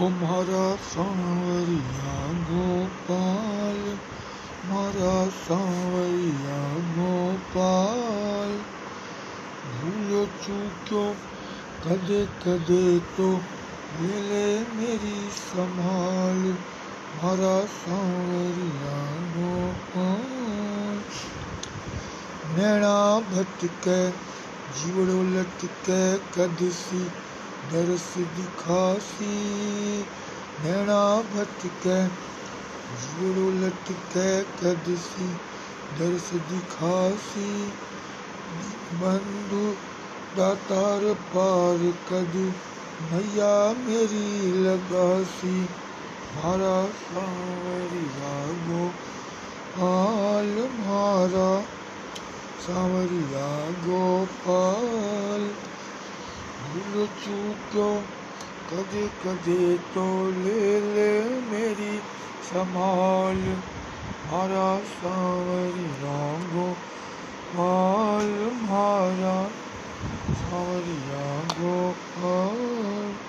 ओ मारा सांवरिया गोपाल मारा सांवरिया गोपाल भूलो चूक्यो, कदे कदे तो ले ले मेरी संभाल। मारा सांवरिया गोपाल नैना भटके, जीवड़ो लटके, कदसी दरस दिखासी, नैना भटके जीवड़ो लटके कदसी। दरस दिखासी, बंधु दातार पार कद, मैया मेरी लगासी। मारा सांवरिया गोपाल मारा। सांवरिया गोपाल भूल चूक्यो कदे कदे तो ले ले मेरी संभाल। मारा सांवरिया माल मारा सांवरिया गोपाल